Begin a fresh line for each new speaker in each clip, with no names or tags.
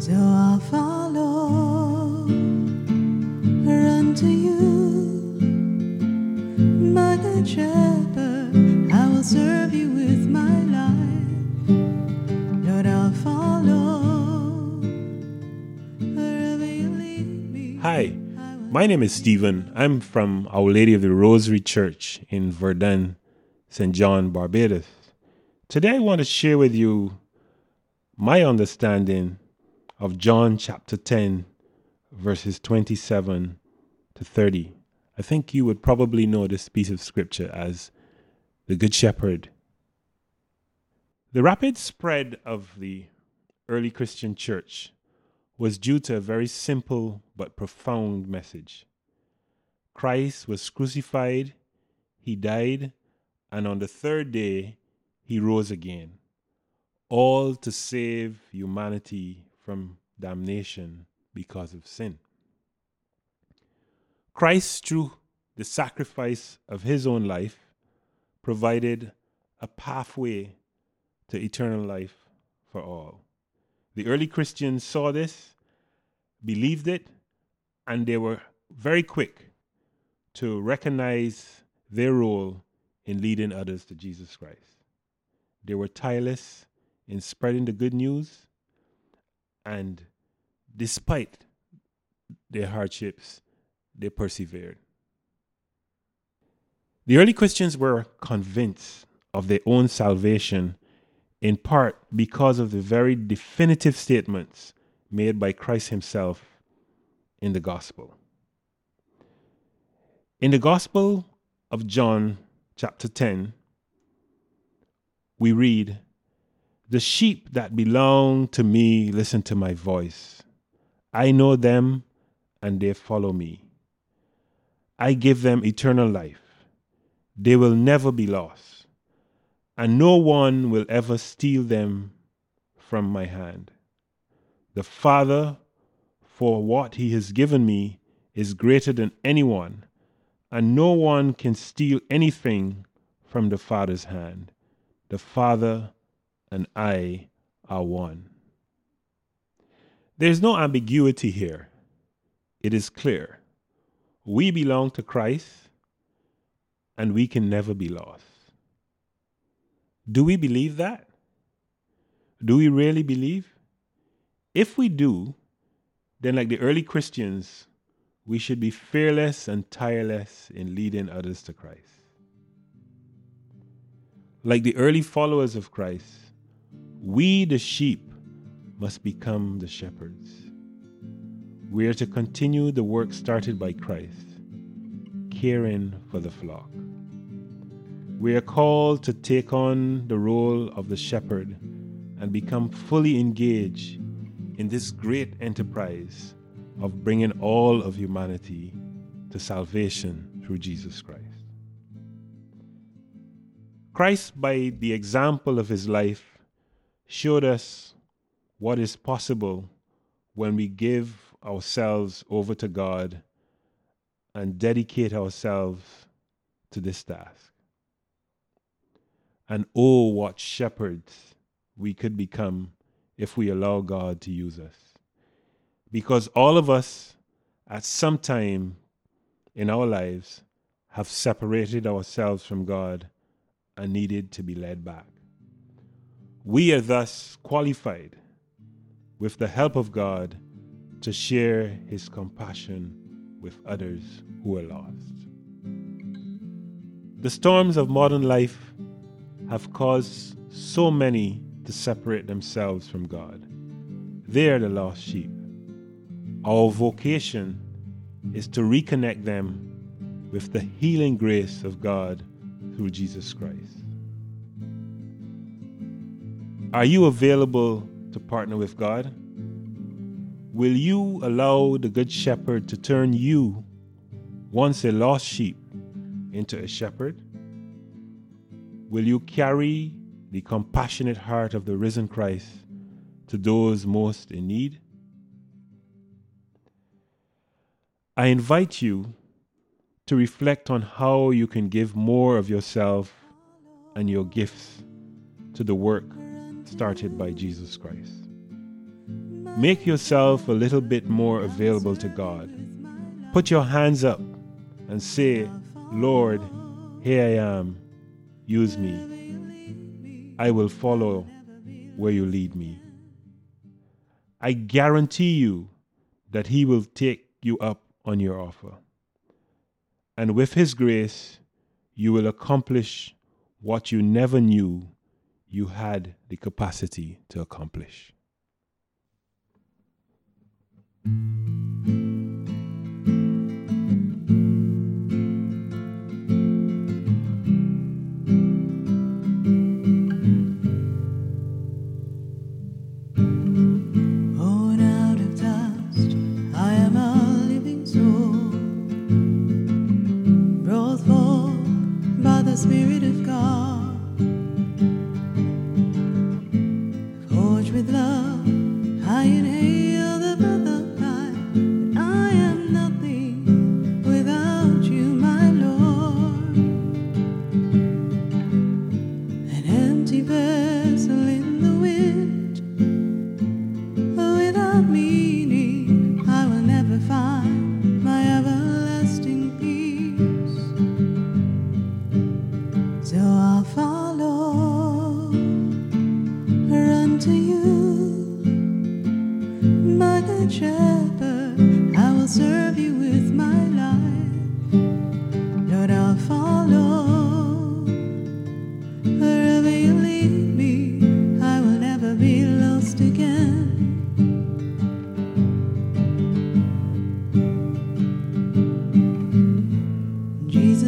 So I'll follow, run to you, my good shepherd. I will serve you with my life. Lord, I'll follow wherever you lead me.
Hi, my name is Stephen. I'm from Our Lady of the Rosary Church in Verdun, St. John, Barbados. Today I want to share with you my understanding of John chapter 10, verses 27 to 30. I think you would probably know this piece of scripture as the Good Shepherd. The rapid spread of the early Christian church was due to a very simple but profound message. Christ was crucified, he died, and on the third day he rose again, all to save humanity from damnation because of sin. Christ, through the sacrifice of his own life, provided a pathway to eternal life for all. The early Christians saw this, believed it, and they were very quick to recognize their role in leading others to Jesus Christ. They were tireless in spreading the good news, and despite their hardships, they persevered. The early Christians were convinced of their own salvation in part because of the very definitive statements made by Christ Himself in the Gospel. In the Gospel of John, chapter 10, we read, The sheep that belong to me listen to my voice. I know them and they follow me. I give them eternal life. They will never be lost, and no one will ever steal them from my hand. The Father, for what He has given me, is greater than anyone, and no one can steal anything from the Father's hand. The Father and I are one. There's no ambiguity here. It is clear. We belong to Christ, and we can never be lost. Do we believe that? Do we really believe? If we do, then, like the early Christians, we should be fearless and tireless in leading others to Christ. Like the early followers of Christ, we, the sheep, must become the shepherds. We are to continue the work started by Christ, caring for the flock. We are called to take on the role of the shepherd and become fully engaged in this great enterprise of bringing all of humanity to salvation through Jesus Christ. Christ, by the example of his life, showed us what is possible when we give ourselves over to God and dedicate ourselves to this task. And oh, what shepherds we could become if we allow God to use us. Because all of us, at some time in our lives, have separated ourselves from God and needed to be led back. We are thus qualified, with the help of God, to share His compassion with others who are lost. The storms of modern life have caused so many to separate themselves from God. They are the lost sheep. Our vocation is to reconnect them with the healing grace of God through Jesus Christ. Are you available to partner with God? Will you allow the Good Shepherd to turn you, once a lost sheep, into a shepherd? Will you carry the compassionate heart of the risen Christ to those most in need? I invite you to reflect on how you can give more of yourself and your gifts to the work started by Jesus Christ. Make yourself a little bit more available to God. Put your hands up and say, Lord, here I am. Use me. I will follow where you lead me. I guarantee you that He will take you up on your offer. And with His grace, you will accomplish what you never knew you had the capacity to accomplish.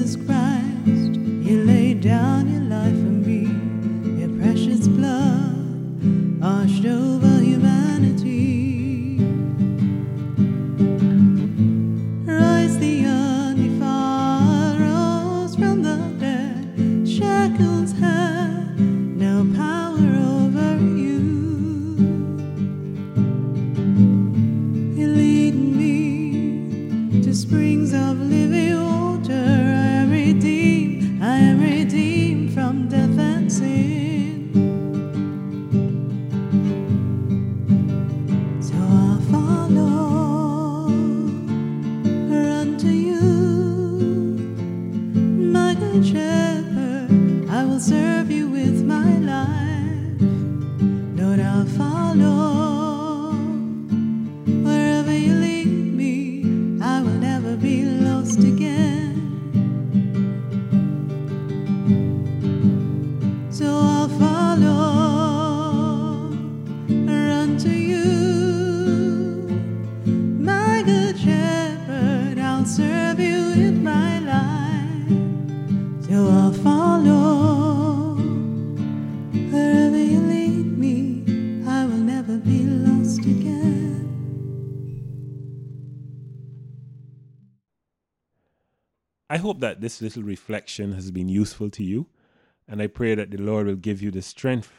Jesus Christ, you laid down your life for me, your precious blood washed over humanity. Rise the undefiled, rose from the dead, shackles have I
hope that this little reflection has been useful to you, and I pray that the Lord will give you the strength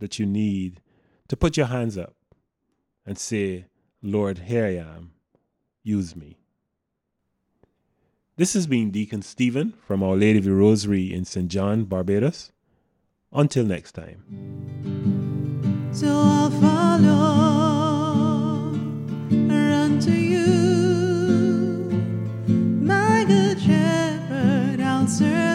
that you need to put your hands up and say, Lord, here I am, use me. This has been Deacon Stephen from Our Lady of the Rosary in St. John, Barbados. Until next time.
So I'll follow, run to you, my good answer.